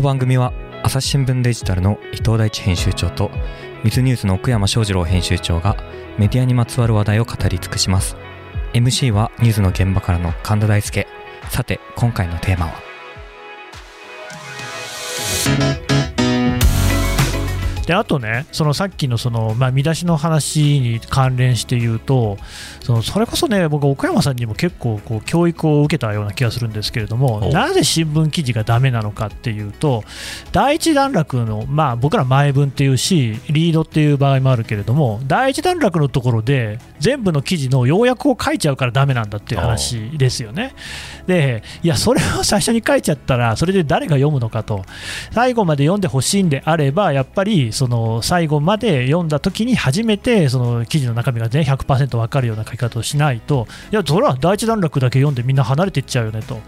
この番組は朝日新聞デジタルの伊藤大地編集長と水ニュースの奥山翔二郎編集長がメディアにまつわる話題を語り尽くします。MC はニュースの現場からの神田大輔。さて今回のテーマは？であとね、そのさっきのその、まあ、見出しの話に関連して言うと、そのそれこそね、僕、奥山さんにも結構こう教育を受けたような気がするんですけれども、なぜ新聞記事がダメなのかっていうと、第一段落の、まあ、僕ら前文っていうし、リードっていう場合もあるけれども、第一段落のところで、全部の記事の要約を書いちゃうからダメなんだっていう話ですよね。で、いや、それを最初に書いちゃったら、それで誰が読むのかと、最後まで読んでほしいんであれば、やっぱり、その最後まで読んだ時に初めてその記事の中身が、ね、100%分かるような書き方をしないと、いや、それは第一段落だけ読んでみんな離れていっちゃうよねと。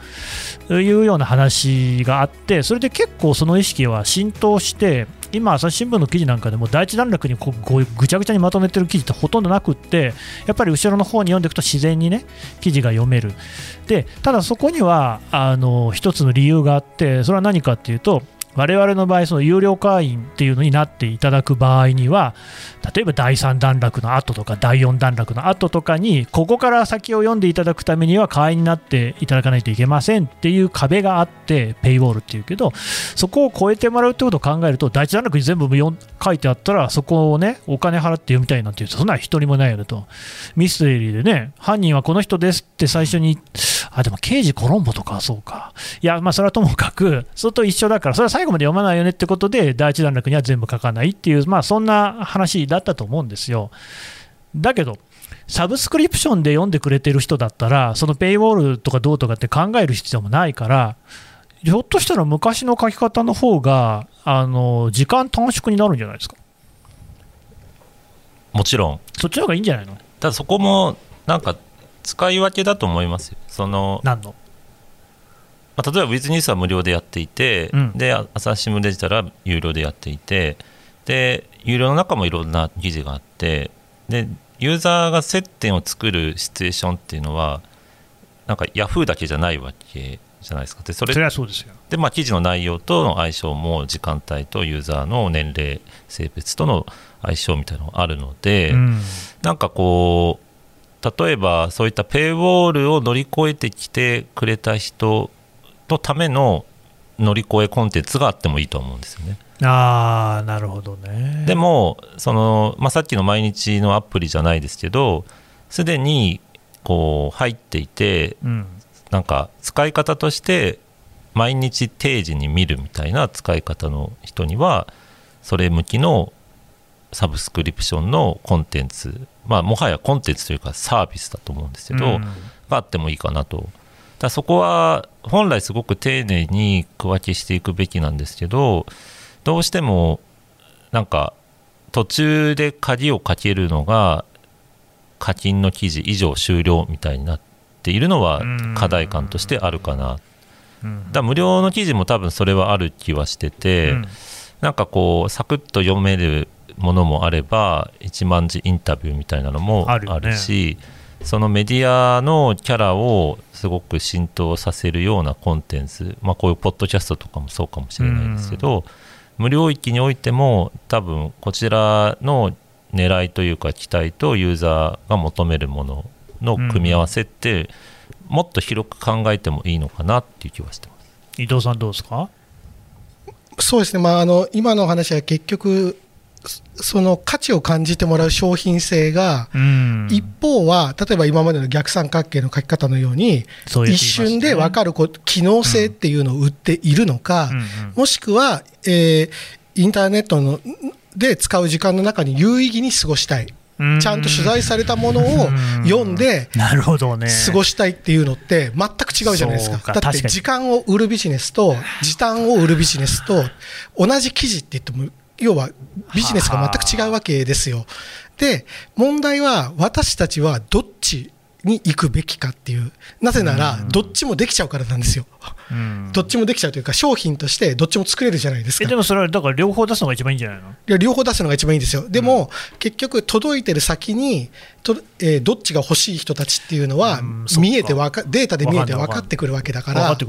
いうような話があって、それで結構その意識は浸透して、今、朝日新聞の記事なんかでも第一段落にこうぐちゃぐちゃにまとめてる記事ってほとんどなくって、やっぱり後ろの方に読んでいくと自然にね記事が読める。でただそこにはあの一つの理由があって、それは何かっていうと、我々の場合、その有料会員っていうのになっていただく場合には、例えば第3段落の後とか、第4段落の後とかに、ここから先を読んでいただくためには会員になっていただかないといけませんっていう壁があって、ペイウォールっていうけど、そこを超えてもらうってことを考えると、第1段落に全部書いてあったら、そこをね、お金払って読みたいなんていうと、そんな一人もないよねと。ミステリーでね、犯人はこの人ですって最初に、あ、でも刑事コロンボとかそうか。いや、まあそれはともかく、それと一緒だから、それは最後まで読まないよねってことで、第一段落には全部書かないっていう、まあそんな話だったと思うんですよ。だけど、サブスクリプションで読んでくれてる人だったら、そのペイウォールとかどうとかって考える必要もないから、ひょっとしたら昔の書き方の方があが、時間短縮になるんじゃないですか。もちろん。そっちの方がいいんじゃないの？ただそこも、なんか使い分けだと思いますよ。その何の？まあ、例えばウィズニュースは無料でやっていて、うん、で朝日新聞デジタルは有料でやっていてで有料の中もいろんな記事があってでユーザーが接点を作るシチュエーションっていうのはなんかヤフーだけじゃないわけじゃないですか。でそれそうですよ。で、まあ、記事の内容との相性も時間帯とユーザーの年齢性別との相性みたいなのがあるので、うん、なんかこう例えばそういったペイウォールを乗り越えてきてくれた人のための乗り越えコンテンツがあってもいいと思うんですよね。あーなるほどねでもその、まあ、さっきの毎日のアプリじゃないですけどすでにこう入っていて、うん、なんか使い方として毎日定時に見るみたいな使い方の人にはそれ向きのサブスクリプションのコンテンツ、まあ、もはやコンテンツというかサービスだと思うんですけど、うん、があってもいいかなと。だそこは本来すごく丁寧に区分けしていくべきなんですけどどうしてもなんか途中で鍵をかけるのが課金の記事以上終了みたいになっているのは課題感としてあるかな。だ無料の記事も多分それはある気はしてて、なんかこうサクッと読めるものもあれば1万字インタビューみたいなのもあるし、ね、そのメディアのキャラをすごく浸透させるようなコンテンツ、まあ、こういうポッドキャストとかもそうかもしれないですけど、無料域においても多分こちらの狙いというか期待とユーザーが求めるものの組み合わせって、もっと広く考えてもいいのかなっていう気はしてます。伊藤さんどうですか？そうですね、まあ、あの今の話は結局その価値を感じてもらう商品性が、一方は、例えば今までの逆三角形の書き方のように、一瞬で分かる機能性っていうのを売っているのか、もしくは、えー、インターネットので使う時間の中に有意義に過ごしたい。ちゃんと取材されたものを読んで、なるほどね。過ごしたいっていうのって、全く違うじゃないですか。だって、時間を売るビジネスと、時短を売るビジネスと、同じ記事って言っても要はビジネスが全く違うわけですよ。で、問題は私たちはどっちに行くべきかっていう、なぜなら、どっちもできちゃうからなんですよ。どっちもできちゃうというか、商品としてどっちも作れるじゃないですか。でもそれは、だから両方出すのが一番いいんじゃないの？いや、両方出すのが一番いいんですよ。でも、うん、結局、届いてる先にと、えー、どっちが欲しい人たちっていうのは、見えてわか、データで見えて分かってくるわけだから、か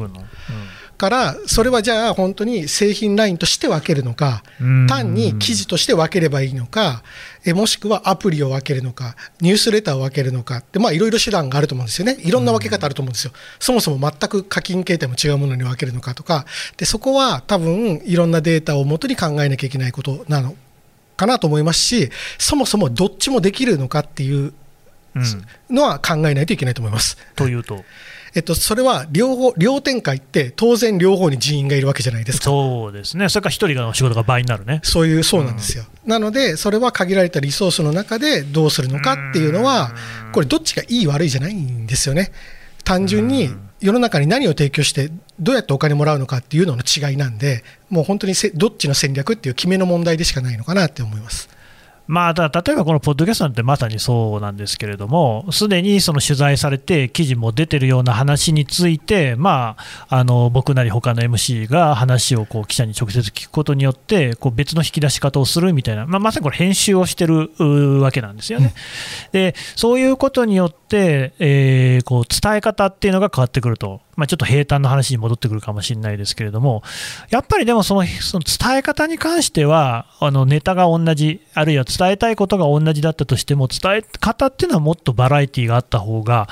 らそれはじゃあ本当に製品ラインとして分けるのか単に記事として分ければいいのかえもしくはアプリを分けるのかニュースレターを分けるのかってまあいろいろ手段があると思うんですよね。いろんな分け方あると思うんですよ。そもそも全く課金形態も違うものに分けるのかとか。でそこは多分いろんなデータをもとに考えなきゃいけないことなのかなと思いますしそもそもどっちもできるのかっていうのは考えないといけないと思います。というと？えっと、それは両方両展開って当然両方に人員がいるわけじゃないですか。そうですね。それから1人の仕事が倍になるね。そういうそうなんですよ、うん、なのでそれは限られたリソースの中でどうするのかっていうのはこれどっちがいい悪いじゃないんですよね。単純に世の中に何を提供してどうやってお金もらうのかっていうのの違いなんでもう本当にどっちの戦略っていう決めの問題でしかないのかなって思います。まあ、例えばこのポッドキャストなんてまさにそうなんですけれども、すでにその取材されて、記事も出てるような話について、まあ、あの僕なり他の MC が話をこう記者に直接聞くことによって、こう別の引き出し方をするみたいな、まあ、まさにこれ、編集をしてるわけなんですよね。でそういうことによって、えー、こう伝え方っていうのが変わってくると。まあ、ちょっと平坦の話に戻ってくるかもしれないですけれども、やっぱりでもそのその伝え方に関しては、あのネタが同じ、あるいは伝えたいことが同じだったとしても、伝え方っていうのはもっとバラエティーがあった方が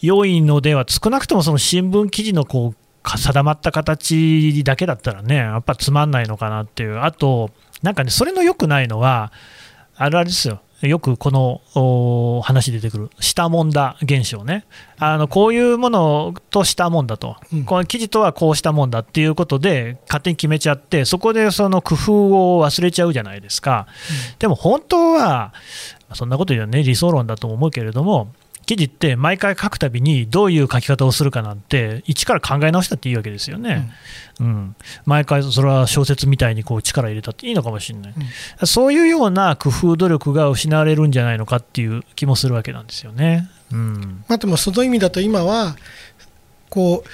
良いのでは、少なくともその新聞記事のこう定まった形だけだったらね、やっぱつまんないのかなっていう、あと、なんかね、それの良くないのは、あれあれですよ、よくこの話出てくる、下もんだ現象ね、あのこういうものとしたもんだと、うん、この記事とはこうしたもんだっていうことで、勝手に決めちゃって、そこでその工夫を忘れちゃうじゃないですか、うん、でも本当は、そんなこと言うのはね、理想論だと思うけれども、記事って毎回書くたびにどういう書き方をするかなんて一から考え直したっていいわけですよね、うん、うん、毎回それは小説みたいにこう力入れたっていいのかもしれない、うん、そういうような工夫努力が失われるんじゃないのかっていう気もするわけなんですよね、うん。まあ、でもその意味だと今はこう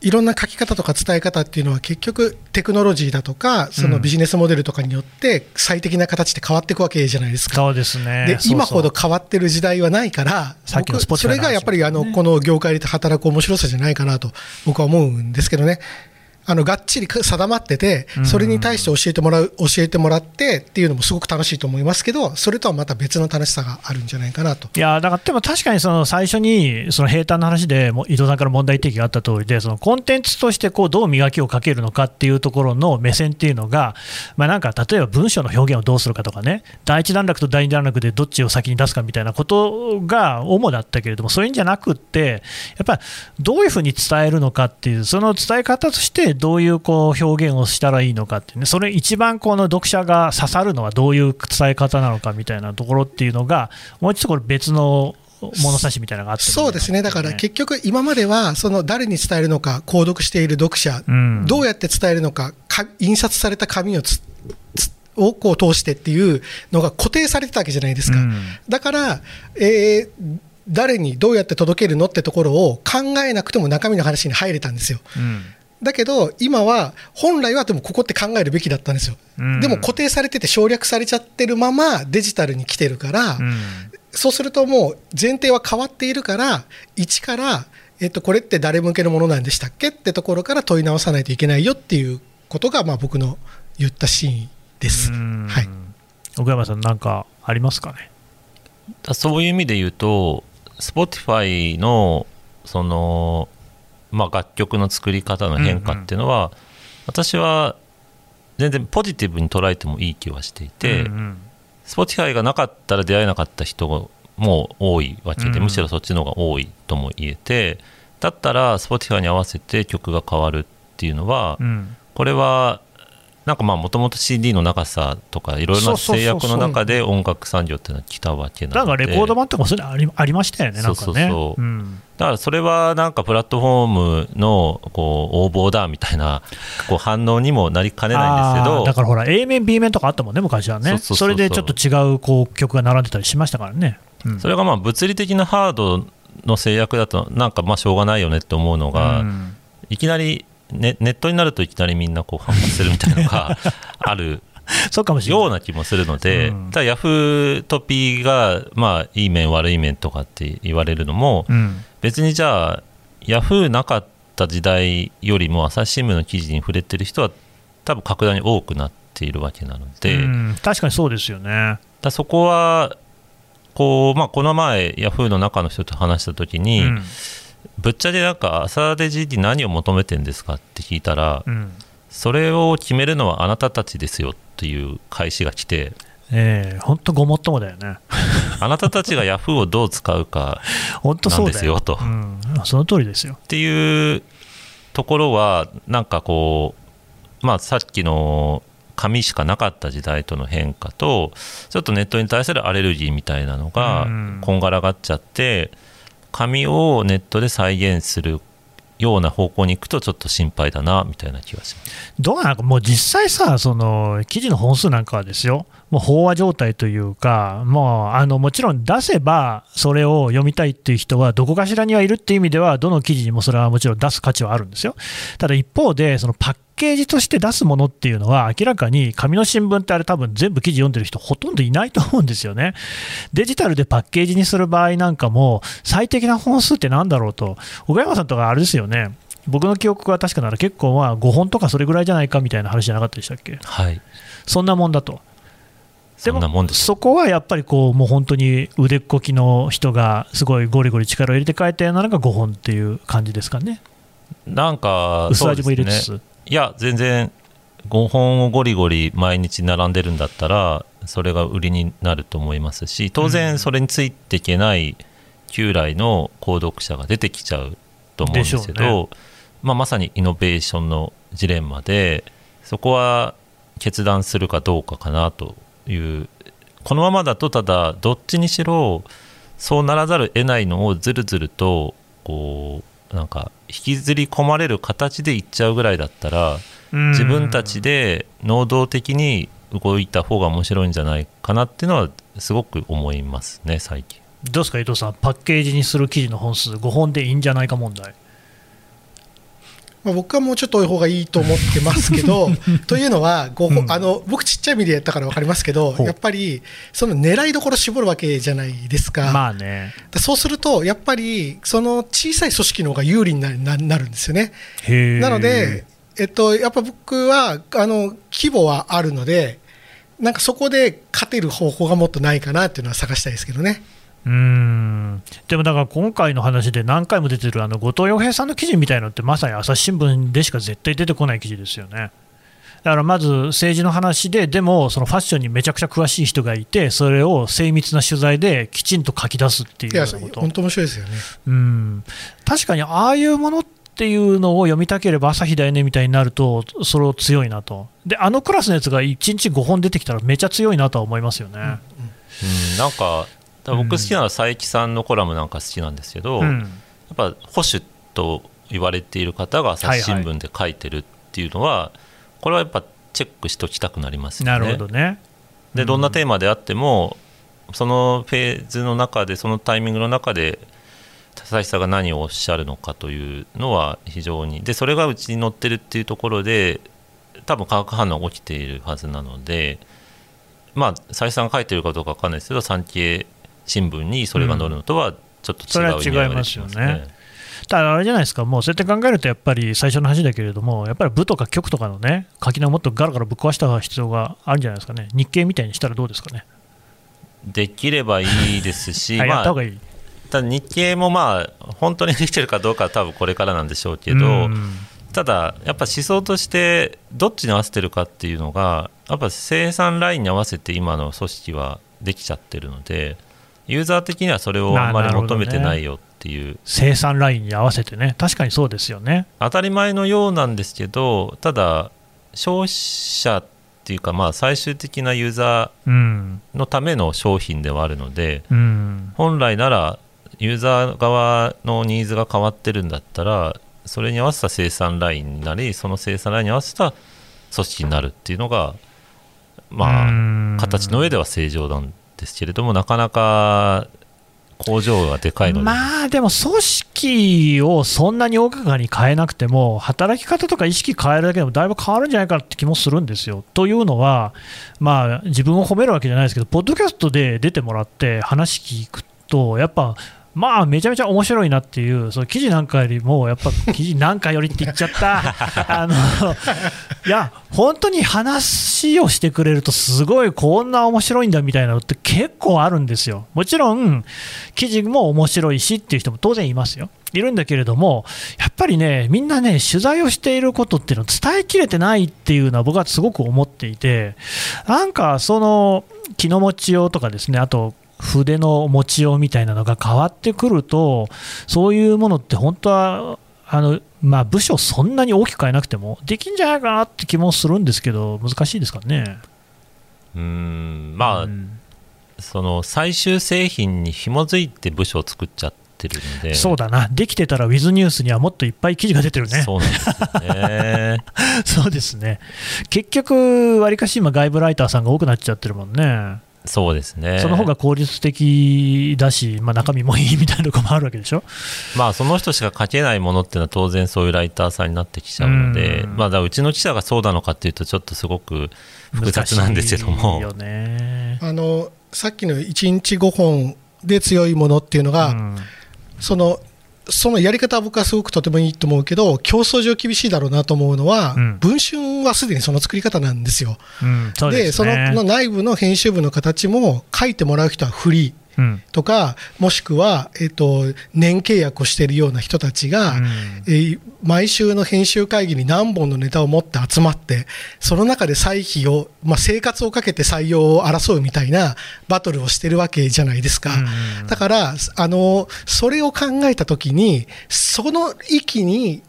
いろんな書き方とか伝え方っていうのは結局テクノロジーだとかそのビジネスモデルとかによって最適な形で変わっていくわけじゃないですか。そうですねで今ほど変わってる時代はないからそれがやっぱりあのこの業界で働く面白さじゃないかなと僕は思うんですけどね。あのがっちり定まってて、それに対して教えてもらう、教えてもらってっていうのもすごく楽しいと思いますけど、それとはまた別の楽しさがあるんじゃないかなと。いやだからでも確かにその最初にその平坦な話で伊藤さんから問題提起があった通りで、そのコンテンツとしてこうどう磨きをかけるのかっていうところの目線っていうのが、まあ、なんか例えば文章の表現をどうするかとかね、第一段落と第二段落でどっちを先に出すかみたいなことが主だったけれども、そういうんじゃなくって、やっぱりどういうふうに伝えるのかっていう、その伝え方としてどういうこう表現をしたらいいのかっていうね、それ一番この読者が刺さるのはどういう伝え方なのかみたいなところっていうのが、もうちょっとこれ別の物差しみたいなのがあって、ね、そうですね、だから結局、今まではその誰に伝えるのか、購読している読者、うん、どうやって伝えるのか、か印刷された紙をつをこう通してっていうのが固定されてたわけじゃないですか。うん、だから、えー誰にどうやって届けるのってところを考えなくても中身の話に入れたんですよ。うんだけど、今は、本来はでもここって考えるべきだったんですよ。うん、でも固定されてて省略されちゃってるままデジタルに来てるから、うん、そうするともう前提は変わっているから、一から、えっと、これって誰向けのものなんでしたっけってところから問い直さないといけないよっていうことが、まあ、僕の言ったシーンです。はい、奥山さん、なんかありますかね？そういう意味で言うと、Spotify のそのまあ、楽曲の作り方の変化っていうのは、うんうん、私は全然ポジティブに捉えてもいい気はしていて、うんうん、Spotify がなかったら出会えなかった人も多いわけで、うんうん、むしろそっちの方が多いとも言えてだったら Spotify に合わせて曲が変わるっていうのは、うん、これはなんかまあもともと CD の長さとかいろいろな制約の中で音楽産業っていうのは来たわけなので。だからレコード版とかもそれありありましたよね、そうそうそう、うん、だからそれはなんかプラットフォームのこう応募だみたいなこう反応にもなりかねないんですけど。だからほら A 面 B 面とかあったもんね昔はね。それでちょっと違うこう曲が並んでたりしましたからね、うん、それがまあ物理的なハードの制約だとなんかまあしょうがないよねって思うのが、うん、いきなりネネットになるといきなりみんなこう反発するみたいなのがある そうかもしれない。ような気もするので、うん、ただヤフートピーが、まあ、いい面悪い面とかって言われるのも、うん、別にじゃあヤフーなかっった時代よりも朝日新聞の記事に触れてる人は多分格段に多くなっているわけなので、確かにそうですよね。だそこはこう、まあ、この前ヤフーの中の人と話した時に、うん、ぶっちゃけなんか朝デジに何を求めてるんですかって聞いたら、うん、それを決めるのはあなたたちですよっていう返しが来てええー、本当ごもっともだよね。あなたたちがヤフーをどう使うかなんですよと。うん、その通りですよ。っていうところは、なんかこう、まあ、さっきの紙しかなかった時代との変化と、ちょっとネットに対するアレルギーみたいなのがこんがらがっちゃって、紙をネットで再現するような方向に行くとちょっと心配だなみたいな気がしますどうなんかもう実際さ、その記事の本数なんかはですよ、もう飽和状態というか、もうあのもちろん出せば、それを読みたいっていう人は、どこかしらにはいるっていう意味では、どの記事にもそれはもちろん出す価値はあるんですよ。ただ一方で、そのパッケージとして出すものっていうのは、明らかに紙の新聞ってあれ、多分全部記事読んでる人、ほとんどいないと思うんですよね。デジタルでパッケージにする場合なんかも、最適な本数ってなんだろうと、小山さんとかあれですよね。僕の記憶は確かなら結構まあ5本とかそれぐらいじゃないかみたいな話じゃなかったでしたっけ、はい、そんなもんだと。でもそこはやっぱりこうもう本当に腕っこきの人がすごいゴリゴリ力を入れて書いたようなのが5本っていう感じですかね。なんか薄味も入れつつ、ね、いや全然5本をゴリゴリ毎日並んでるんだったらそれが売りになると思いますし当然それについていけない旧来の購読者が出てきちゃうと思うんですけど、ね、まあ、まさにイノベーションのジレンマでそこは決断するかどうかかなというこのままだとただどっちにしろそうならざるを得ないのをずるずるとこうなんか引きずり込まれる形でいっちゃうぐらいだったら自分たちで能動的に動いた方が面白いんじゃないかなっていうのはすごく思いますね最近。どうですか伊藤さん。パッケージにする記事の本数5本でいいんじゃないか問題まあ、僕はもうちょっと多い方がいいと思ってますけどというのはご、うん、あの僕ちっちゃい意味でやったから分かりますけどやっぱりその狙いどころ絞るわけじゃないですか,、まあね、そうするとやっぱりその小さい組織の方が有利になるんですよね。なので、えっと、やっぱ僕はあの規模はあるのでなんかそこで勝てる方法がもっとないかなっていうのは探したいですけどね。うんでもだから今回の話で何回も出てるあの後藤洋平さんの記事みたいのってまさに朝日新聞でしか絶対出てこない記事ですよね。だからまず政治の話で、でもそのファッションにめちゃくちゃ詳しい人がいて、それを精密な取材できちんと書き出すっていうようなこと。本当面白いですよね。うん確かにああいうものっていうのを読みたければ朝日だよねみたいになると、それを強いなと。で、あのクラスのやつが1日5本出てきたらめちゃ強いなとは思いますよね。うん、うん、なんか僕好きなのは佐伯さんのコラムなんか好きなんですけど、うん、やっぱ保守と言われている方が朝日新聞で書いてるっていうのは、はいはい、これはやっぱチェックしておきたくなりますよね。なるほどね。でどんなテーマであっても、そのフェーズの中でそのタイミングの中で佐々木さんが何をおっしゃるのかというのは非常にでそれがうちに載ってるっていうところで多分化学反応が起きているはずなのでまあ佐々木さんが書いてるかどうか分かんないですけど産経新聞にそれが載るのとはちょっと違う、うん、それは違いますよね。ただあれじゃないですか、もうそうやって考えると、やっぱり最初の話だけれども、やっぱり部とか局とかのね、垣根をもっとガラガラぶっ壊した必要があるんじゃないですかね、日経みたいにしたらどうですかね。できればいいですし、はい、まあ、ただ日経もまあ本当にできてるかどうかは多分これからなんでしょうけど、ただ、やっぱ思想としてどっちに合わせてるかっていうのが、やっぱ生産ラインに合わせて今の組織はできちゃってるので。ユーザー的にはそれをあんまり求めてないよっていう、ね、生産ラインに合わせてね。確かにそうですよね。当たり前のようなんですけどただ消費者っていうかまあ最終的なユーザーのための商品ではあるので、うん、本来ならユーザー側のニーズが変わってるんだったらそれに合わせた生産ラインになりその生産ラインに合わせた組織になるっていうのがまあ形の上では正常なんですけれども、なかなか工場がでかいのでまあでも組織をそんなに大掛かりに変えなくても、働き方とか意識変えるだけでもだいぶ変わるんじゃないかって気もするんですよ。というのは、まあ、自分を褒めるわけじゃないですけど、ポッドキャストで出てもらって話聞くと、やっぱまあ、めちゃめちゃ面白いなっていう、その記事なんかよりも、やっぱ記事なんかよりって言っちゃった、あのいや、本当に話をしてくれると、すごいこんな面白いんだみたいなのって結構あるんですよ。もちろん、記事も面白いしっていう人も当然いますよ。いるんだけれども、やっぱりね、みんなね、取材をしていることっていうのを伝えきれてないっていうのは僕はすごく思っていて、なんかその気の持ちようとかですね、あと筆の持ちようみたいなのが変わってくると、そういうものって本当は、あのまあ、部署そんなに大きく変えなくてもできんじゃないかなって気もするんですけど、難しいですかね。うんまあ、うん、その最終製品に紐づいて部署を作っちゃってるんでそうだな、できてたらウィズニュースにはもっといっぱい記事が出てるね。そうですね そうですね結局、わりかし今、外部ライターさんが多くなっちゃってるもんね。そうですね。その方が効率的だし、まあ、中身もいいみたいなところもあるわけでしょ、まあ、その人しか書けないものっていうのは当然そういうライターさんになってきちゃうので、まあ、だうちの記者がそうなのかっていうとちょっとすごく複雑なんですけども。あのさっきの1日5本で強いものっていうのが、そのそのやり方は僕はすごくとてもいいと思うけど、競争上厳しいだろうなと思うのは、うん、文春はすでにその作り方なんですよ。うん、そで、ね、その内部の編集部の形も書いてもらう人はフリー。とか、うん、もしくは、えーと、年契約をしているような人たちが、うん、えー、毎週の編集会議に何本のネタを持って集まってその中で歳費を、まあ、生活をかけて採用を争うみたいなバトルをしてるわけじゃないですか、うん、だからあのそれを考えた時にその域に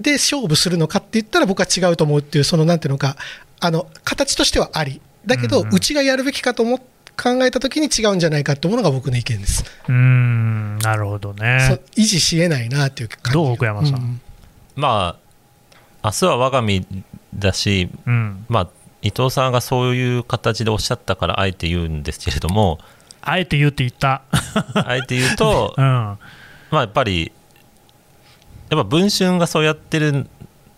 で勝負するのかって言ったら僕は違うと思うっていうそのなんていうのかあの形としてはあり。だけど、うちがやるべきかと思って考えたときに違うんじゃないかというものが僕の意見です。うんなるほどね。維持しえないなっていう感じ。どう奥山さん、うん、まあ明日は我が身だし、うん、まあ伊藤さんがそういう形でおっしゃったからあえて言うんですけれどもあえて言うって言った。あえて言うと、うん、まあやっぱりやっぱ文春がそうやってる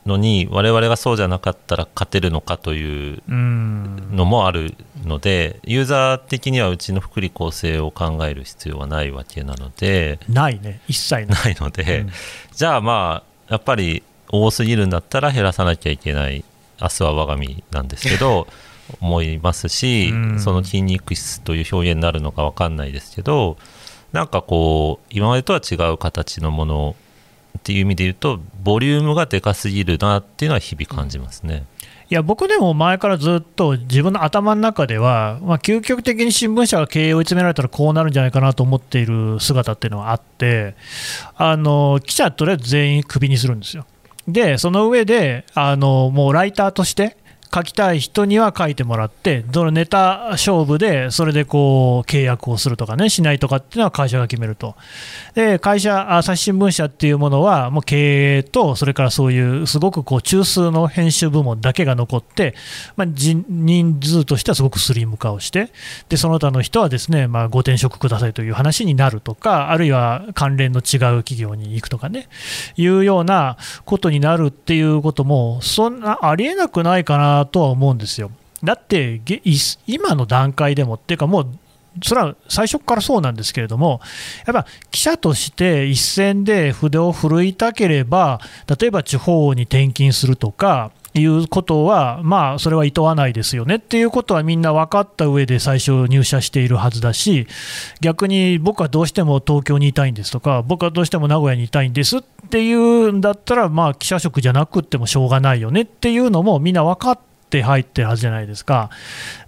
のに我々がそうじゃなかったら勝てるのかというのもあるのでユーザー的にはうちの福利厚生を考える必要はないわけなので。ないね。一切ない。ので、うん、じゃあまあやっぱり多すぎるんだったら減らさなきゃいけない。明日は我が身なんですけど 思いますし、その筋肉質という表現になるのか分かんないですけどなんかこう今までとは違う形のものっていう意味で言うとボリュームがでかすぎるなっていうのは日々感じますね。いや僕でも前からずっと自分の頭の中では、まあ、究極的に新聞社が経営を追い詰められたらこうなるんじゃないかなと思っている姿っていうのはあってあの記者とりあえず全員クビにするんですよ。でその上であのもうライターとして書きたい人には書いてもらって、どのネタ勝負で、それでこう契約をするとかね、しないとかっていうのは会社が決めると。で、会社、朝日新聞社っていうものは、もう経営と、それからそういうすごくこう中枢の編集部門だけが残って、まあ、人数としてはすごくスリム化をして、で、その他の人はですね、まあ、ご転職くださいという話になるとか、あるいは関連の違う企業に行くとかね、いうようなことになるっていうことも、そんなありえなくないかなとは思うんですよ。だって今の段階でもっていうかもうそれは最初からそうなんですけれども、やっぱ記者として一線で筆を振るいたければ、例えば地方に転勤するとか、いうことは、まあ、それはいとわないですよねっていうことはみんな分かった上で最初入社しているはずだし、逆に僕はどうしても東京にいたいんですとか、僕はどうしても名古屋にいたいんですっていうんだったら、まあ、記者職じゃなくってもしょうがないよねっていうのもみんな分かって入ってるはずじゃないですか。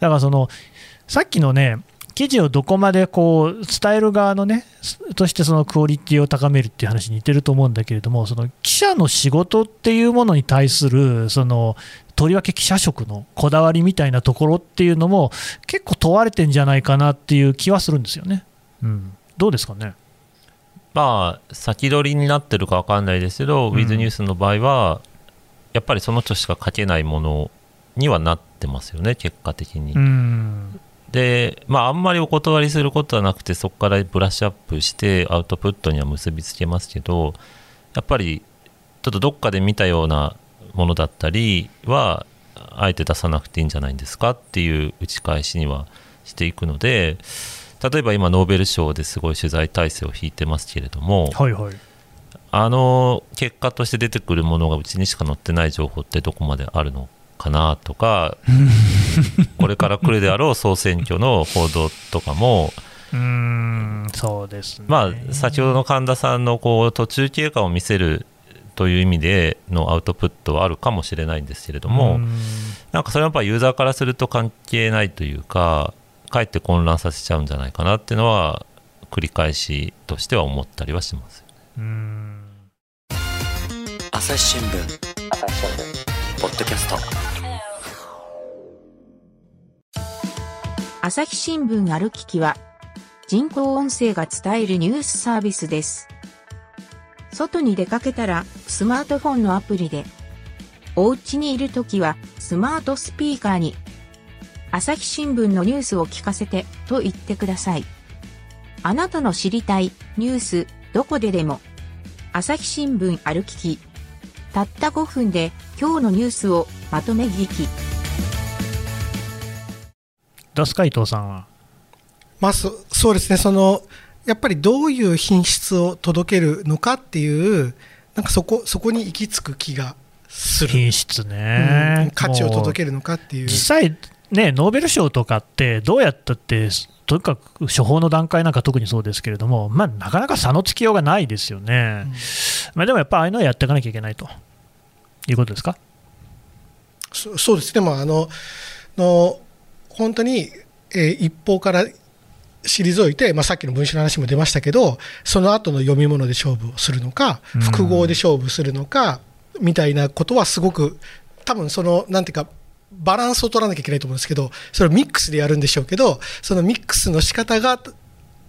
だからそのさっきのね記事をどこまでこう伝える側のねとしてそのクオリティを高めるっていう話に似てると思うんだけれどもその記者の仕事っていうものに対するそのとりわけ記者職のこだわりみたいなところっていうのも結構問われてんじゃないかなっていう気はするんですよね。うん、どうですかね？まあ先取りになってるか分かんないですけど、ウィズニュースの場合はやっぱりその人しか書けないものにはなってますよね結果的に。で、まあ、あんまりお断りすることはなくて、そこからブラッシュアップして、アウトプットには結びつけますけど、やっぱり、ちょっとどっかで見たようなものだったりは、あえて出さなくていいんじゃないんですかっていう打ち返しにはしていくので、例えば今ノーベル賞ですごい取材体制を引いてますけれども、はいはい、あの結果として出てくるものがうちにしか載ってない情報ってどこまであるのかなとか これから来るであろう総選挙の報道とかもうんそうです、ね、まあ、先ほどの神田さんのこう途中経過を見せるという意味でのアウトプットはあるかもしれないんですけれども、なんかそれはやっぱユーザーからすると関係ないというか、かえって混乱させちゃうんじゃないかなっていうのは、繰り返しとしては思ったりはします。朝日新聞。ポッドキャスト朝日新聞ある聞きは人工音声が伝えるニュースサービスです。外に出かけたらスマートフォンのアプリで、お家にいるときはスマートスピーカーに、朝日新聞のニュースを聞かせてと言ってください。あなたの知りたいニュースどこででも、朝日新聞ある聞き。たった5分で今日のニュースをまとめ聞き。出すか伊藤さんは。まあ、そそうですね。そのやっぱりどういう品質を届けるのかっていうなんかそこそこに行き着く気がする。品質ね、うん、価値を届けるのかっていう。実際ねノーベル賞とかってどうやったってとにかく処方の段階なんか特にそうですけれども、まあ、なかなか差のつきようがないですよね、うん、まあ、でもやっぱああいうのはやっていかなきゃいけないと。いうことですか？そそうです。でもあのの本当に、えー、一方から退いて、まあ、さっきの文章の話も出ましたけどその後の読み物で勝負をするのか複合で勝負するのか、みたいなことはすごく多分そのなんていうかバランスを取らなきゃいけないと思うんですけどそれをミックスでやるんでしょうけどそのミックスの仕方が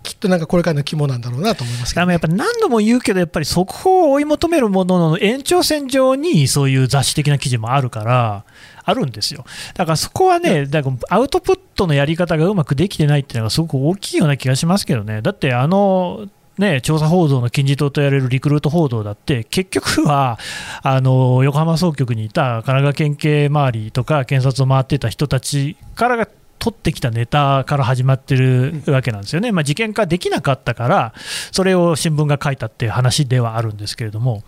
きっとなんかこれからの肝なんだろうなと思いますけど、ね、やっぱ何度も言うけど、やっぱり速報を追い求めるものの延長線上にそういう雑誌的な記事もあるから、あるんですよ。だからそこはね、だからアウトプットのやり方がうまくできてないっていうのがすごく大きいような気がしますけどね。だってあのね、調査報道の金字塔と言われるリクルート報道だって、結局はあの横浜総局にいた神奈川県警周りとか、検察を回ってた人たちからが取ってきたネタから始まってるわけなんですよね、まあ、事件化できなかったから、それを新聞が書いたっていう話ではあるんですけれども、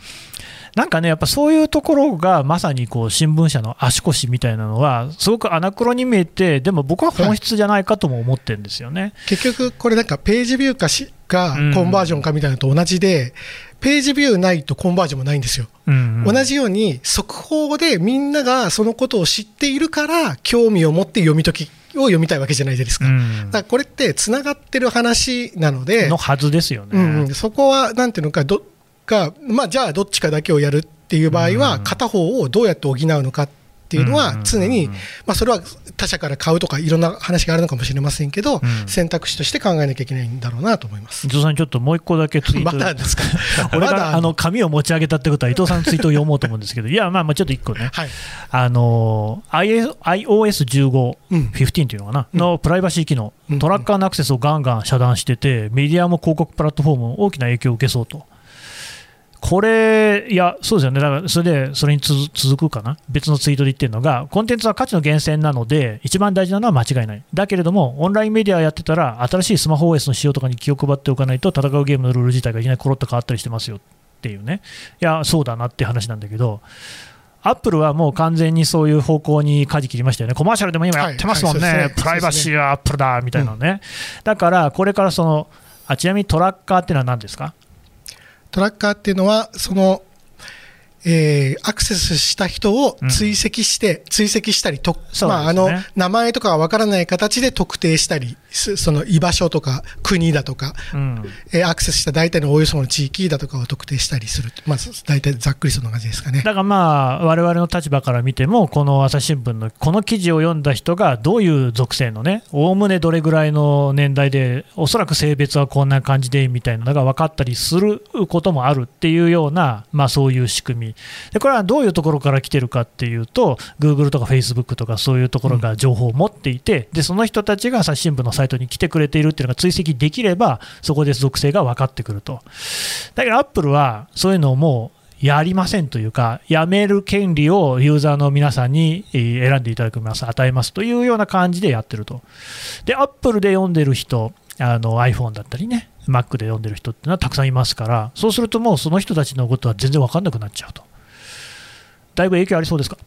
なんかね、やっぱそういうところがまさにこう新聞社の足腰みたいなのは、すごくアナクロに見えて、でも僕は本質じゃないかとも思ってるんですよね、結局、これなんかページビューかしかコンバージョンかみたいなのと同じで、ページビューないとコンバージョンもないんですよ。うんうん、同じように速報でみんながそのことを知っているから興味を持って読み解きを読みたいわけじゃないですか。うん、だからこれってつながってる話なので。のはずですよね。うん、そこはなんていうのかどが、まあ、じゃあどっちかだけをやるっていう場合は、片方をどうやって補うのかっていうのは、常に、まあ、それは他社から買うとか、いろんな話があるのかもしれませんけど、選択肢として考えなきゃいけないんだろうなと思います。伊藤さん、ちょっともう一個だけツイート、まですか？俺があの？紙を持ち上げたってことは、伊藤さんのツイートを読もうと思うんですけど、いや、まあ、まあちょっと一個ね、はい、あの iOS15、うん、15っていうのかな、のプライバシー機能、トラッカーのアクセスをガンガン遮断してて、メディアも広告プラットフォームも大きな影響を受けそうと。これ、いや、そうですよね、だからそれでそれに続くかな、別のツイートで言ってるのが、コンテンツは価値の源泉なので、一番大事なのは間違いない、だけれども、オンラインメディアやってたら、新しいスマホ OS の使用とかに気を配っておかないと、戦うゲームのルール自体がいきなりコロッと変わったりしてますよっていうね、いや、そうだなって話なんだけど、アップルはもう完全にそういう方向に舵切りましたよね、コマーシャルでも今やってますもんね、はいはい、プライバシーはアップルだみたいなね、うん、だからこれからそのあちなみにトラッカーっていうのは何ですか？トラッカーっていうのはそのえー、アクセスした人を追跡して、うん、追跡したりと、ね、まあ、あの名前とかがわからない形で特定したり、その居場所とか国だとか、うん、えー、アクセスした大体のおおよその地域だとかを特定したりする、まあ、大体ざっくりそんな感じですかね。だからまあ、われわれの立場から見ても、この朝日新聞のこの記事を読んだ人がどういう属性のね、おおむねどれぐらいの年代で、おそらく性別はこんな感じでみたいなのが分かったりすることもあるっていうような、まあ、そういう仕組み。でこれはどういうところから来てるかっていうと、Google とか Facebook とかそういうところが情報を持っていて、でその人たちが朝日新聞のサイトに来てくれているっていうのが追跡できれば、そこで属性が分かってくると。だけど、アップルはそういうのをもうやりませんというか、やめる権利をユーザーの皆さんに選んでいただきます、与えますというような感じでやってると。で、アップルで読んでる人、あの iPhone だったりね、Mac で読んでる人っていうのはたくさんいますから、そうするともうその人たちのことは全然分かんなくなっちゃうと。だいぶ影響ありそうですか？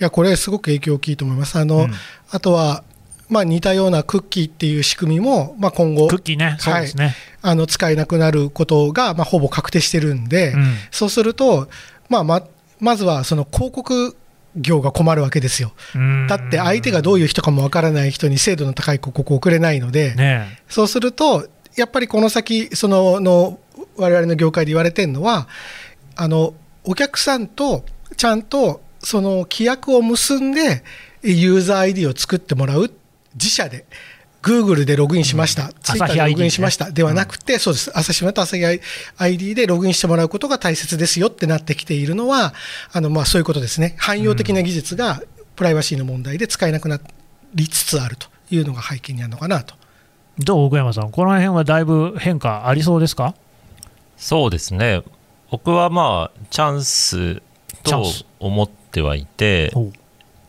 いや、これ、すごく影響大きいと思います。あの、うん、あとは、まあ、似たようなクッキーっていう仕組みも、まあ、今後、クッキーね、そうですね、はい、あの使えなくなることが、まあ、ほぼ確定してるんで、うん、そうすると、まあ、ままずはその広告業が困るわけですよ。だって相手がどういう人かもわからない人に精度の高い広告を送れないので、ね、そうすると、やっぱりこの先、そのの我々の業界で言われてるのは、あのお客さんとちゃんとその規約を結んで、ユーザー ID を作ってもらう、自社で。Google でログインしました、ツイッターでログインしました、ではなくて、そうです、朝日新聞と朝日 ID でログインしてもらうことが大切ですよってなってきているのは、あのまあそういうことですね、汎用的な技術がプライバシーの問題で使えなくなりつつあるというのが背景にあるのかなと。どう、奥山さん、この辺はだいぶ変化ありそうですか？そうですね、僕はまあ、チャンスと思ってはいて、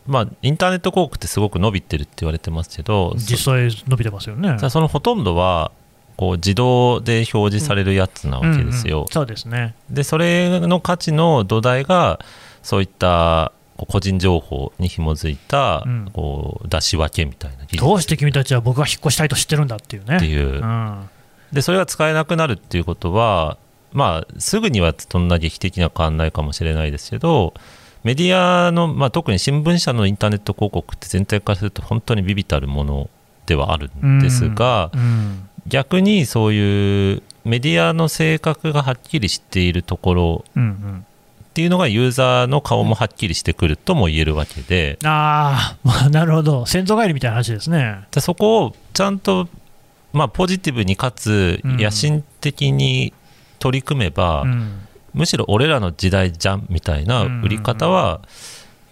まあ、インターネット広告ってすごく伸びてるって言われてますけど実際伸びてますよね。そのほとんどはこう自動で表示されるやつなわけですよ、うんうんうん、そうですね。でそれの価値の土台がそういった個人情報に紐づいたこう出し分けみたいな、うん、どうして君たちは僕が引っ越したいと知ってるんだっていうね。っていう、うん、でそれが使えなくなるっていうことはまあすぐにはそんな劇的な変わらないかもしれないですけどメディアの、まあ、特に新聞社のインターネット広告って全体からすると本当にビビたるものではあるんですが、うんうん、逆にそういうメディアの性格がはっきりしているところっていうのがユーザーの顔もはっきりしてくるとも言えるわけで、ああなるほど。先祖返りみたいな話ですね。でそこをちゃんと、まあ、ポジティブにかつ野心的に取り組めば、うんむしろ俺らの時代じゃんみたいな売り方は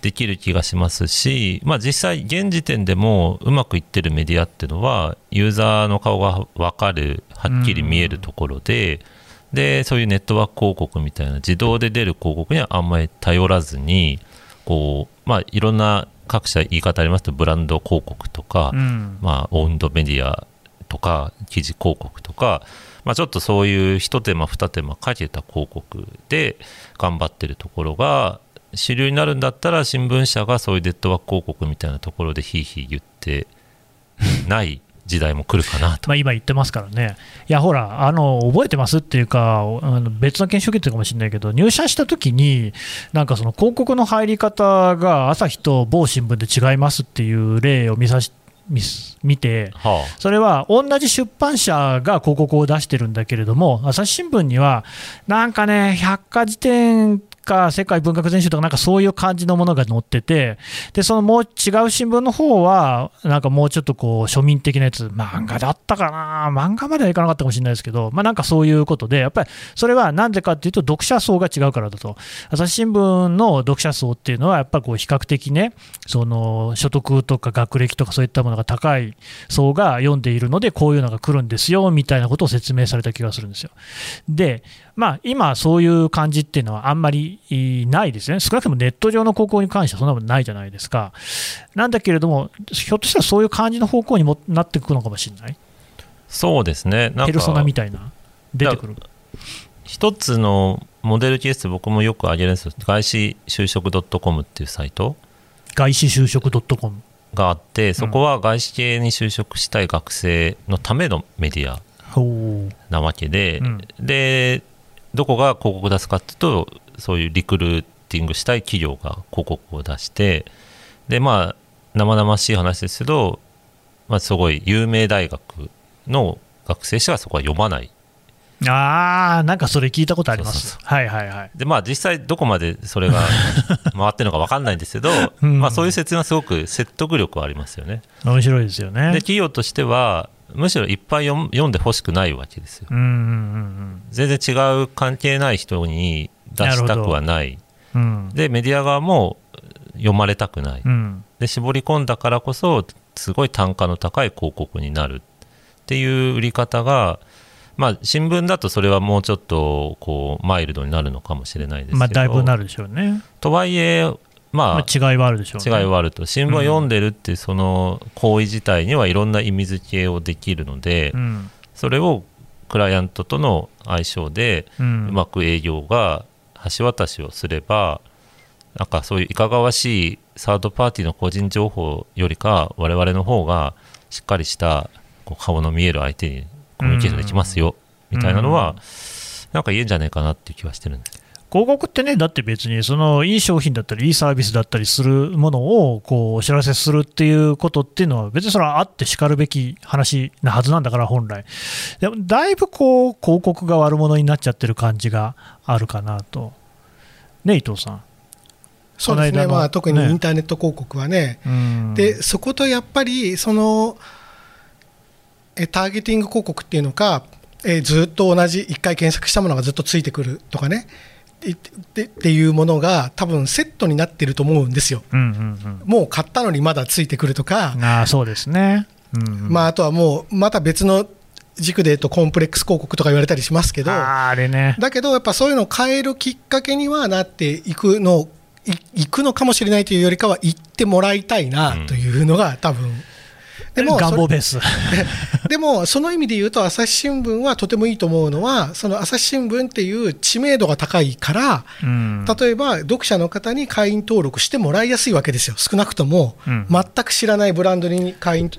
できる気がしますし、まあ、実際、現時点でもうまくいってるメディアっていうのはユーザーの顔が分かる、はっきり見えるところで。でそういうネットワーク広告みたいな自動で出る広告にはあんまり頼らずにこう、まあ、いろんな各社言い方ありますとブランド広告とか、うん、まあ、オウンドメディアとか記事広告とかまあ、ちょっとそういう一手間二手間かけた広告で頑張ってるところが主流になるんだったら新聞社がそういうデッドワーク広告みたいなところでひいひい言って ない時代も来るかなと。まあ今言ってますからね、いやほら、あの覚えてますっていうか、あの別の研修受けてるかもしれないけど、入社した時に、なんかその広告の入り方が朝日と某新聞で違いますっていう例を見させ見て、はあ、それは同じ出版社が広告を出してるんだけれども、朝日新聞には、なんかね、百科事典か世界文学全集とかなんかそういう感じのものが載ってて、で、そのもう違う新聞の方は、なんかもうちょっとこう庶民的なやつ、漫画だったかな、漫画まではいかなかったかもしれないですけど、まあなんかそういうことで、やっぱりそれはなんでかっていうと、読者層が違うからだと。朝日新聞の読者層っていうのは、やっぱこう比較的ね、その所得とか学歴とかそういったものが高い層が読んでいるので、こういうのが来るんですよみたいなことを説明された気がするんですよ。で、まあ、今、そういう感じっていうのはあんまりないですね、少なくともネット上の高校に関してはそんなことないじゃないですか。なんだけれども、ひょっとしたらそういう感じの方向にもなっていくのかもしれない。そうですね、ペルソナみたいな、出てくる。一つのモデルケース、僕もよく挙げるんですよ、外資就職 .com っていうサイト。外資就職 .com があって、そこは外資系に就職したい学生のためのメディアなわけで、うん、でどこが広告出すかっていうとそういうリクルーティングしたい企業が広告を出してでまあ生々しい話ですけど、まあ、すごい有名大学の学生しかそこは読まない。あーなんかそれ聞いたことあります。はいはいはい。でまあ実際どこまでそれが 回ってるのか分かんないんですけど、うん、まあ、そういう説明はすごく説得力はありますよね。面白いですよね。で企業としてはむしろいっぱい読んでほしくないわけですよ、うんうんうん、全然違う関係ない人に出したくはない、うん、でメディア側も読まれたくない、うん、で絞り込んだからこそすごい単価の高い広告になる。っていう売り方がまあ、新聞だとそれはもうちょっとこうマイルドになるのかもしれないですけど、まあ、だいぶなるでしょうね。とはいえまあ、違いはあるでしょう、ね、違いはあると。新聞を読んでるってその行為自体にはいろんな意味付けをできるので、うん、それをクライアントとの相性でうまく営業が橋渡しをすればなんかそういういかがわしいサードパーティーの個人情報よりか我々の方がしっかりした顔の見える相手にコミュニケーションできますよ、みたいなのは、なんか言えんじゃないかなっていう気はしてるんです広告ってね、だって別にそのいい商品だったり、いいサービスだったりするものをこうお知らせするっていうことっていうのは、別にそれはあってしかるべき話なはずなんだから、本来。でもだいぶこう広告が悪者になっちゃってる感じがあるかなと。ね、伊藤さん。そうですね、まあ、特にインターネット広告はね、ねでそことやっぱりそのえターゲティング広告っていうのか、えずっと同じ1回検索したものがずっとついてくるとかねってっていうものが多分セットになってると思うんですよ、うんうんうん、もう買ったのにまだついてくるとか。あそうですね、うんうん、まあ、あとはもうまた別の軸で言うとコンプレックス広告とか言われたりしますけど。あれ、ね、だけどやっぱそういうのを変えるきっかけにはなっていくの行くのかもしれないというよりかは行ってもらいたいなというのが多分、でも願望ベースでもその意味で言うと朝日新聞はとてもいいと思うのはその朝日新聞っていう知名度が高いから、うん、例えば読者の方に会員登録してもらいやすいわけですよ。少なくとも、うん、全く知らないブランドに会員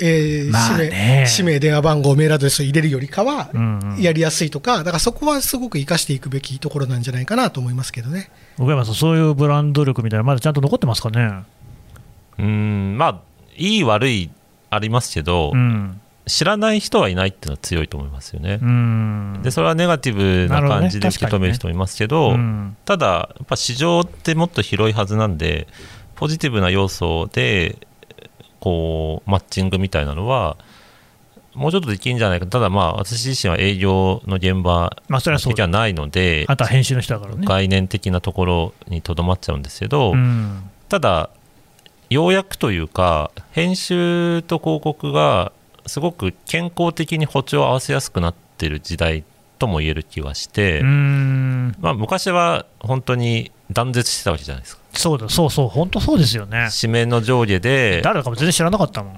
えーまあ氏名氏名、電話番号、メールアドレスを入れるよりかはやりやすいとか、だからそこはすごく生かしていくべきところなんじゃないかなと思いますけどね。奥山さん、そういうブランド力みたいな、まだちゃんと残ってますかね？うんまあ、いい、悪いありますけど、うん、知らない人はいないっていうのは強いと思いますよね。でそれはネガティブな感じで受け止める人もいますけど、ねねただ、やっぱ市場ってもっと広いはずなんで、ポジティブな要素でこうマッチングみたいなのはもうちょっとできるんじゃないか。ただまあ私自身は営業の現場的はないので、あとは編集の人だからね。概念的なところにとどまっちゃうんですけど、うん、ただようやくというか編集と広告がすごく健康的に歩調を合わせやすくなってる時代とも言える気はして、まあ、昔は本当に断絶してたわけじゃないですか。そうだそうそう本当そうですよね。紙面の上下で誰だかも全然知らなかったもん、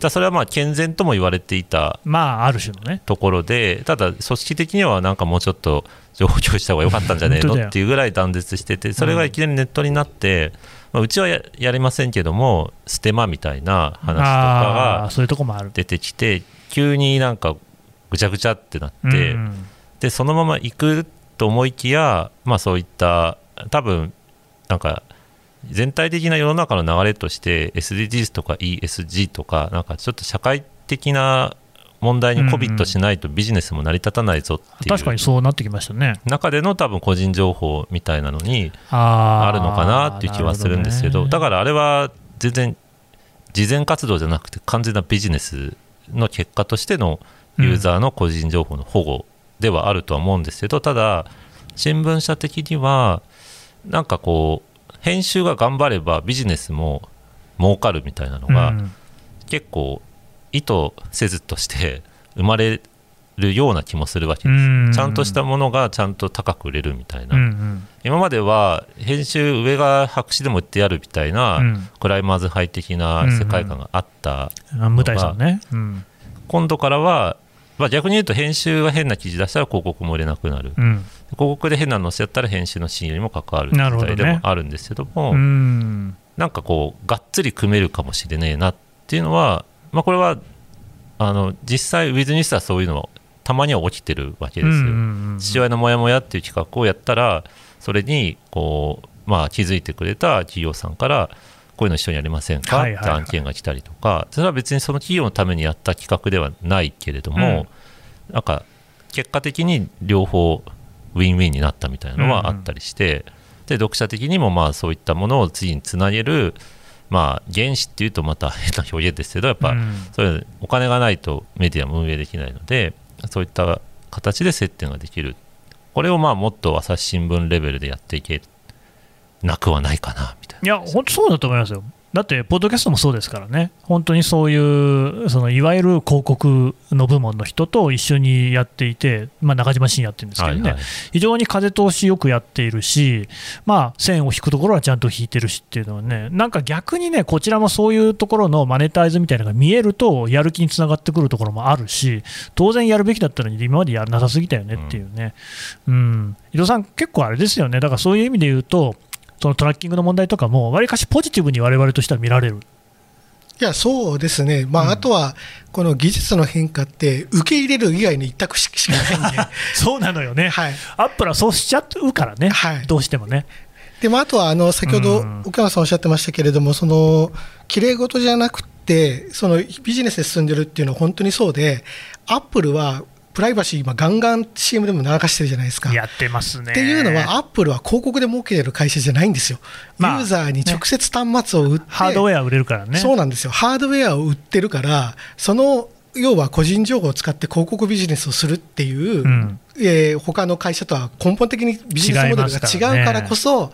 うん、じゃそれはまあ健全とも言われていたまあある種のね。ところでただ組織的にはなんかもうちょっと情報共有した方が良かったんじゃねえのっていうぐらい断絶しててそれがいきなりネットになって、まあ、うちはややりませんけどもステマみたいな話とかが出てきて急になんかぐちゃぐちゃってなって、でそのまま行くと思いきや、まあ、そういった多分なんか全体的な世の中の流れとして SDGs とか ESG とかなんかちょっと社会的な問題にコビットしないとビジネスも成り立たないぞっていう、うん、確かにそうなってきましたね。中での多分個人情報みたいなのにあるのかなっていう気はするんですけど、ね、だからあれは全然慈善活動じゃなくて完全なビジネスの結果としてのユーザーの個人情報の保護ではあるとは思うんですけどただ新聞社的にはなんかこう編集が頑張ればビジネスも儲かるみたいなのが、結構意図せずとして生まれるような気もするわけです、ちゃんとしたものがちゃんと高く売れるみたいな、うんうん、今までは編集上が白紙でも売ってやるみたいな、うん、クライマーズハイ的な世界観があったのが、ね。うん、今度からは、まあ、逆に言うと編集が変な記事出したら広告も売れなくなる、うん、広告で変なの載せたら編集の信用にも関わる時代でもあるんですけども、ね、なんかこうがっつり組めるかもしれねえなっていうのは、まあ、これはあの実際ウィズニスはそういうのたまには起きてるわけですよ、父親のモヤモヤっていう企画をやったらそれにこう、まあ、気づいてくれた企業さんからこういうの一緒にやりませんか、って案件が来たりとかそれは別にその企業のためにやった企画ではないけれども、うん、なんか結果的に両方ウィンウィンになったみたいなのはあったりして、で読者的にもまあそういったものを次につなげる、まあ、原資っていうとまた変な表現ですけどやっぱ、それお金がないとメディアも運営できないのでそういった形で接点ができる。これをまあもっと朝日新聞レベルでやっていけなくはないかなみたいな。いや本当そうだと思いますよだって、ポッドキャストもそうですからね、本当にそういう、そのいわゆる広告の部門の人と一緒にやっていて、まあ、中島慎やってるんですけどね、はいはい、非常に風通しよくやっているし、まあ、線を引くところはちゃんと引いてるしっていうのはね、なんか逆にね、こちらもそういうところのマネタイズみたいなのが見えると、やる気につながってくるところもあるし、当然やるべきだったのに、今までやらなさすぎたよねっていうね、うん、うん、伊藤さん、結構あれですよね、だからそういう意味で言うと、そのトラッキングの問題とかも、わりかしポジティブに我々としては見られる。いや、そうですね、まあ、うん、あとは、この技術の変化って、受け入れる以外に一択しかないんで。そうなのよね、はい、アップルはそうしちゃうからね、はい、どうしてもね。でもあとはあの先ほど岡山さんおっしゃってましたけれども、そのきれい事じゃなくて、そのビジネスで進んでるっていうのは本当にそうで、アップルはプライバシー、今、ガンガン CM でも流してるじゃないですか。やってますね。っていうのは、アップルは広告で儲けてる会社じゃないんですよ。まあ、ユーザーに直接端末を売って、ね、ハードウェア売れるからね。そうなんですよ。ハードウェアを売ってるから、その要は個人情報を使って広告ビジネスをするっていう、うん、えー、他の会社とは根本的にビジネスモデルが違うからこそ、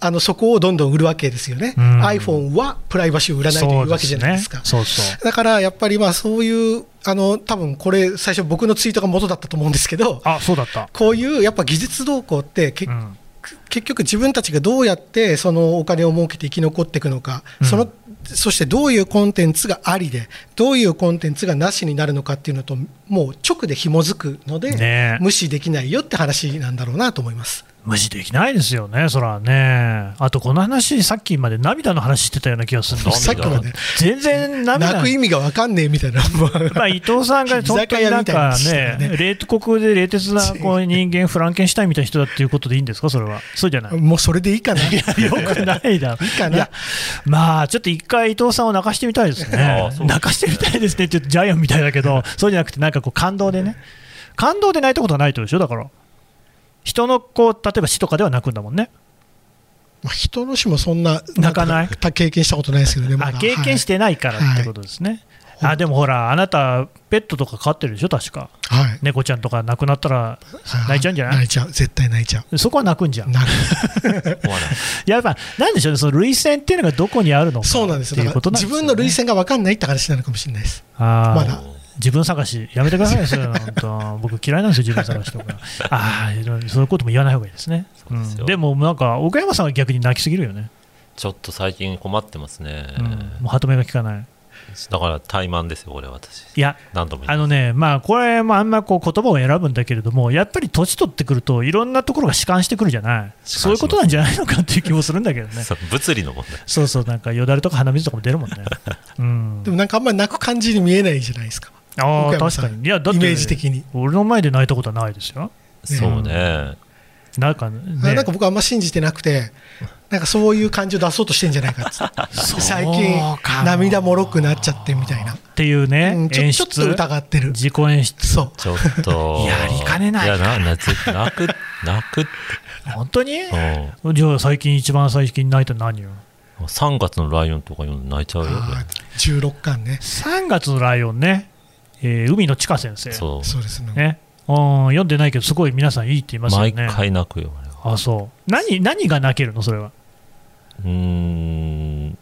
あのそこをどんどん売るわけですよね、うん、iPhone はプライバシーを売らないというわけじゃないですか。そう、ね。そうそう、だからやっぱりまあそういうあの多分これ、最初、僕のツイートが元だったと思うんですけど、あそうだった。こういうやっぱ技術動向ってけ、うん、結局、自分たちがどうやってそのお金を儲けて生き残っていくのか、うん、そのそしてどういうコンテンツがありで、どういうコンテンツがなしになるのかっていうのと、もう直で紐づくので、ね、無視できないよって話なんだろうなと思います。無視できないですよね、そらね。あと、この話、さっきまで涙の話してたような気がするんです さっきまで全然涙泣く意味が分かんねえみたいな、まあ伊藤さんが本当になんかね、冷酷で冷徹なこう人間、フランケンシュタインみたいな人だっていうことでいいんですか、それは。そうじゃない。もうそれでいいかな。よくないだろ。いいかな。まあ、ちょっと一回伊藤さんを泣かしてみたいですね。泣かしてみたいですねって言うとジャイアンみたいだけど、そうじゃなくて、なんかこう感動でね。感動で泣いたことはないとでしょ、だから。人のこう例えば死とかでは泣くんだもんね。まあ、人の死もそんな泣かない？経験したことないですけどね、ま、経験してないからってことですね。はい、あでもほら、あなた、ペットとか飼ってるでしょ、確か、はい、猫ちゃんとか亡くなったら泣いちゃうんじゃない、泣いちゃう、絶対泣いちゃう。そこは泣くんじゃん。泣く。やっぱ、なんでしょうね、その涙腺っていうのがどこにあるのかそうなんですよ、ね、自分の涙腺が分かんないって話なのかもしれないです。あまだ自分探し、やめてください、それ 本当僕、嫌いなんですよ、自分探しとか。ああ、そういうことも言わない方がいいですね。うん、でも、なんか、岡山さんは逆に泣きすぎるよね。ちょっと最近困ってますね。うん、もう歯止めが効かない。だから怠慢ですよ、これ私。いや、何度もあのね、まあ、これもあんまこう言葉を選ぶんだけれども、やっぱり年取ってくると、いろんなところが弛緩してくるじゃない、そういうことなんじゃないのかっていう気もするんだけどね。物理の問題そうそう、なんかよだれとか鼻水とかも出るもんね。うん、でもなんかあんまり泣く感じに見えないじゃないですか。ああ、確かに。いや、だって、イメージ的に。俺の前で泣いたことはないですよ。そうね。なんかね、なんか僕はあんま信じてなくて、なんかそういう感じを出そうとしてんじゃないかって最近、涙もろくなっちゃってみたいな。っていうね、うん、ちょちょっと疑ってる。自己演出。そう。ちょっと。やりかねない。いや、な、泣く、泣く、泣く本当に？じゃあ最近一番最近泣いたの何よ？3月のライオンとか読んで泣いちゃうよ。16巻ね。3月のライオンね。えー、海の地下先生。そうそうですね。ね読んでないけど、すごい皆さんいいって言いますよね。毎回泣くよ、あそう何何が泣けるの、それは。うん、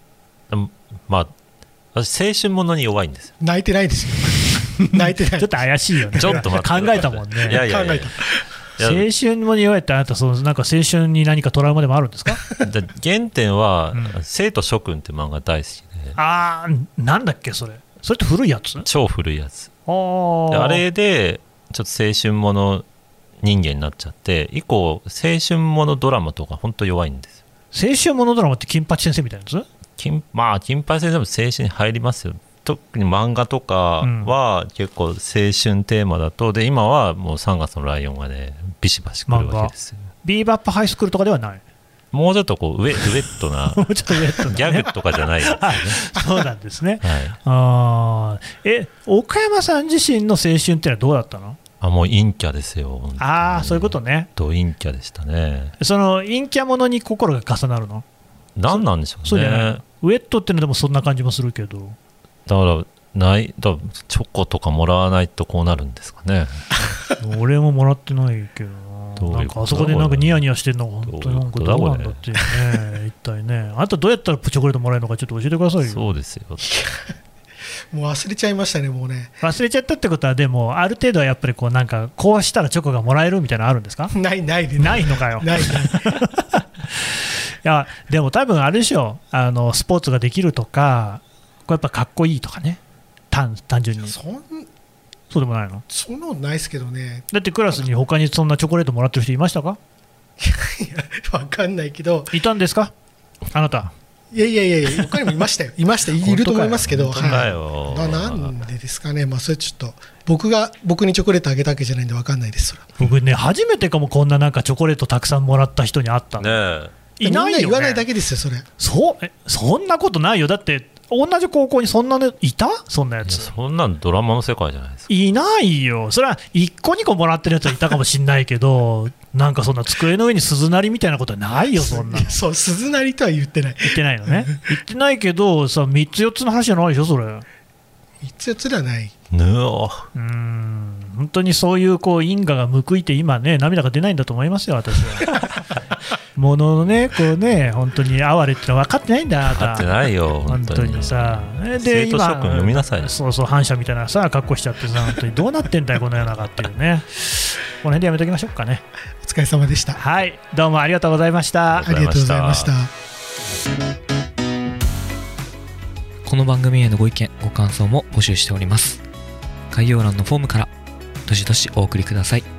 まあ、私、青春ものに弱いんですよ。泣いてないですよ。泣いてない。ちょっと怪しいよね。ちょっと考えたもんね。いやいやいや青春もに弱いって、あなたその、なんか青春に何かトラウマでもあるんですか？原点は、うん、生徒諸君って漫画大好きで。ああ、なんだっけ、それ。それって古いやつ？超古いやつ。あれで、ちょっと青春もの人間になっちゃって、以降、青春ものドラマとか、本当弱いんですよ。青春ものドラマって金八先生みたいなやつ？金まあ、金八先生も青春に入りますよ。特に漫画とかは結構青春テーマだと、で今はもう3月のライオンがね、ビシバシくるわけですよ。ビーバップハイスクールとかではない？もうちょっとこう ウェウェットなもうちょっとウェットな、ギャグとかじゃない。ね、そうなんですね、はい、あえ岡山さん自身の青春っていうのはどうだったの？あもう陰キャですよ、ああ、そういうことね。ド陰キャでしたね。その陰キャものに心が重なるの？何なんでしょうね。ウェットっていうのでもそんな感じもするけど。だから、ないだチョコとかもらわないとこうなるんですかね。俺ももらってないけどななんかあそこでなんかニヤニヤしてるのが本当に。なんかどうなんだっていうね。一体ね。あとどうやったらチョコレートもらえるのかちょっと教えてくださいよ。そうですよ。もう忘れちゃいましたねもうね。忘れちゃったってことはでもある程度はやっぱりこうなんかこうしたらチョコがもらえるみたいなのあるんですか？ないないでないのかよ。ないない。いやでも多分あれでしょあのスポーツができるとかこれやっぱかっこいいとかね。単単純に。そんそうでもないの？そんなのないですけどね。だってクラスに他にそんなチョコレートもらってる人いましたか？いやわかんないけど。いたんですか？あなた。いやいやいやいや他にもいましたよ。いました。いると思いますけど。本当だはよ。いななんでですかね。まあそれちょっと僕が僕にチョコレートあげたわけじゃないんでわかんないです僕ね初めてかもこんななんかチョコレートたくさんもらった人に会ったの、ねいないよ、ね、みんな言わないだけですよそれ。そう？えそんなことないよ。だって同じ高校にそんなのいた？そんなやつ。そんなんドラマの世界じゃないですかいないよ。それは1個2個もらってるやつはいたかもしんないけど なんかそんな机の上に鈴なりみたいなことはないよそんなの。そう鈴なりとは言ってない。言ってないのね。言ってないけどさ3つ4つの話じゃないでしょそれ。う3つ4つではない。ぬお。ーん。本当にそういうこう因果が報いて今ね涙が出ないんだと思いますよ私はもののねこうね本当に哀れってのは分かってないんだ分かってないよ本当に。さ。で生徒諸君読みなさいよ。そうそう反射みたいなさ格好しちゃってさ本当にどうなってんだよ この世の中っていうね。この辺でやめときましょうかね。お疲れ様でした。はいどうもありがとうございました。ありがとうございました。この番組へのご意見ご感想も募集しております。概要欄のフォームからどしどしお送りください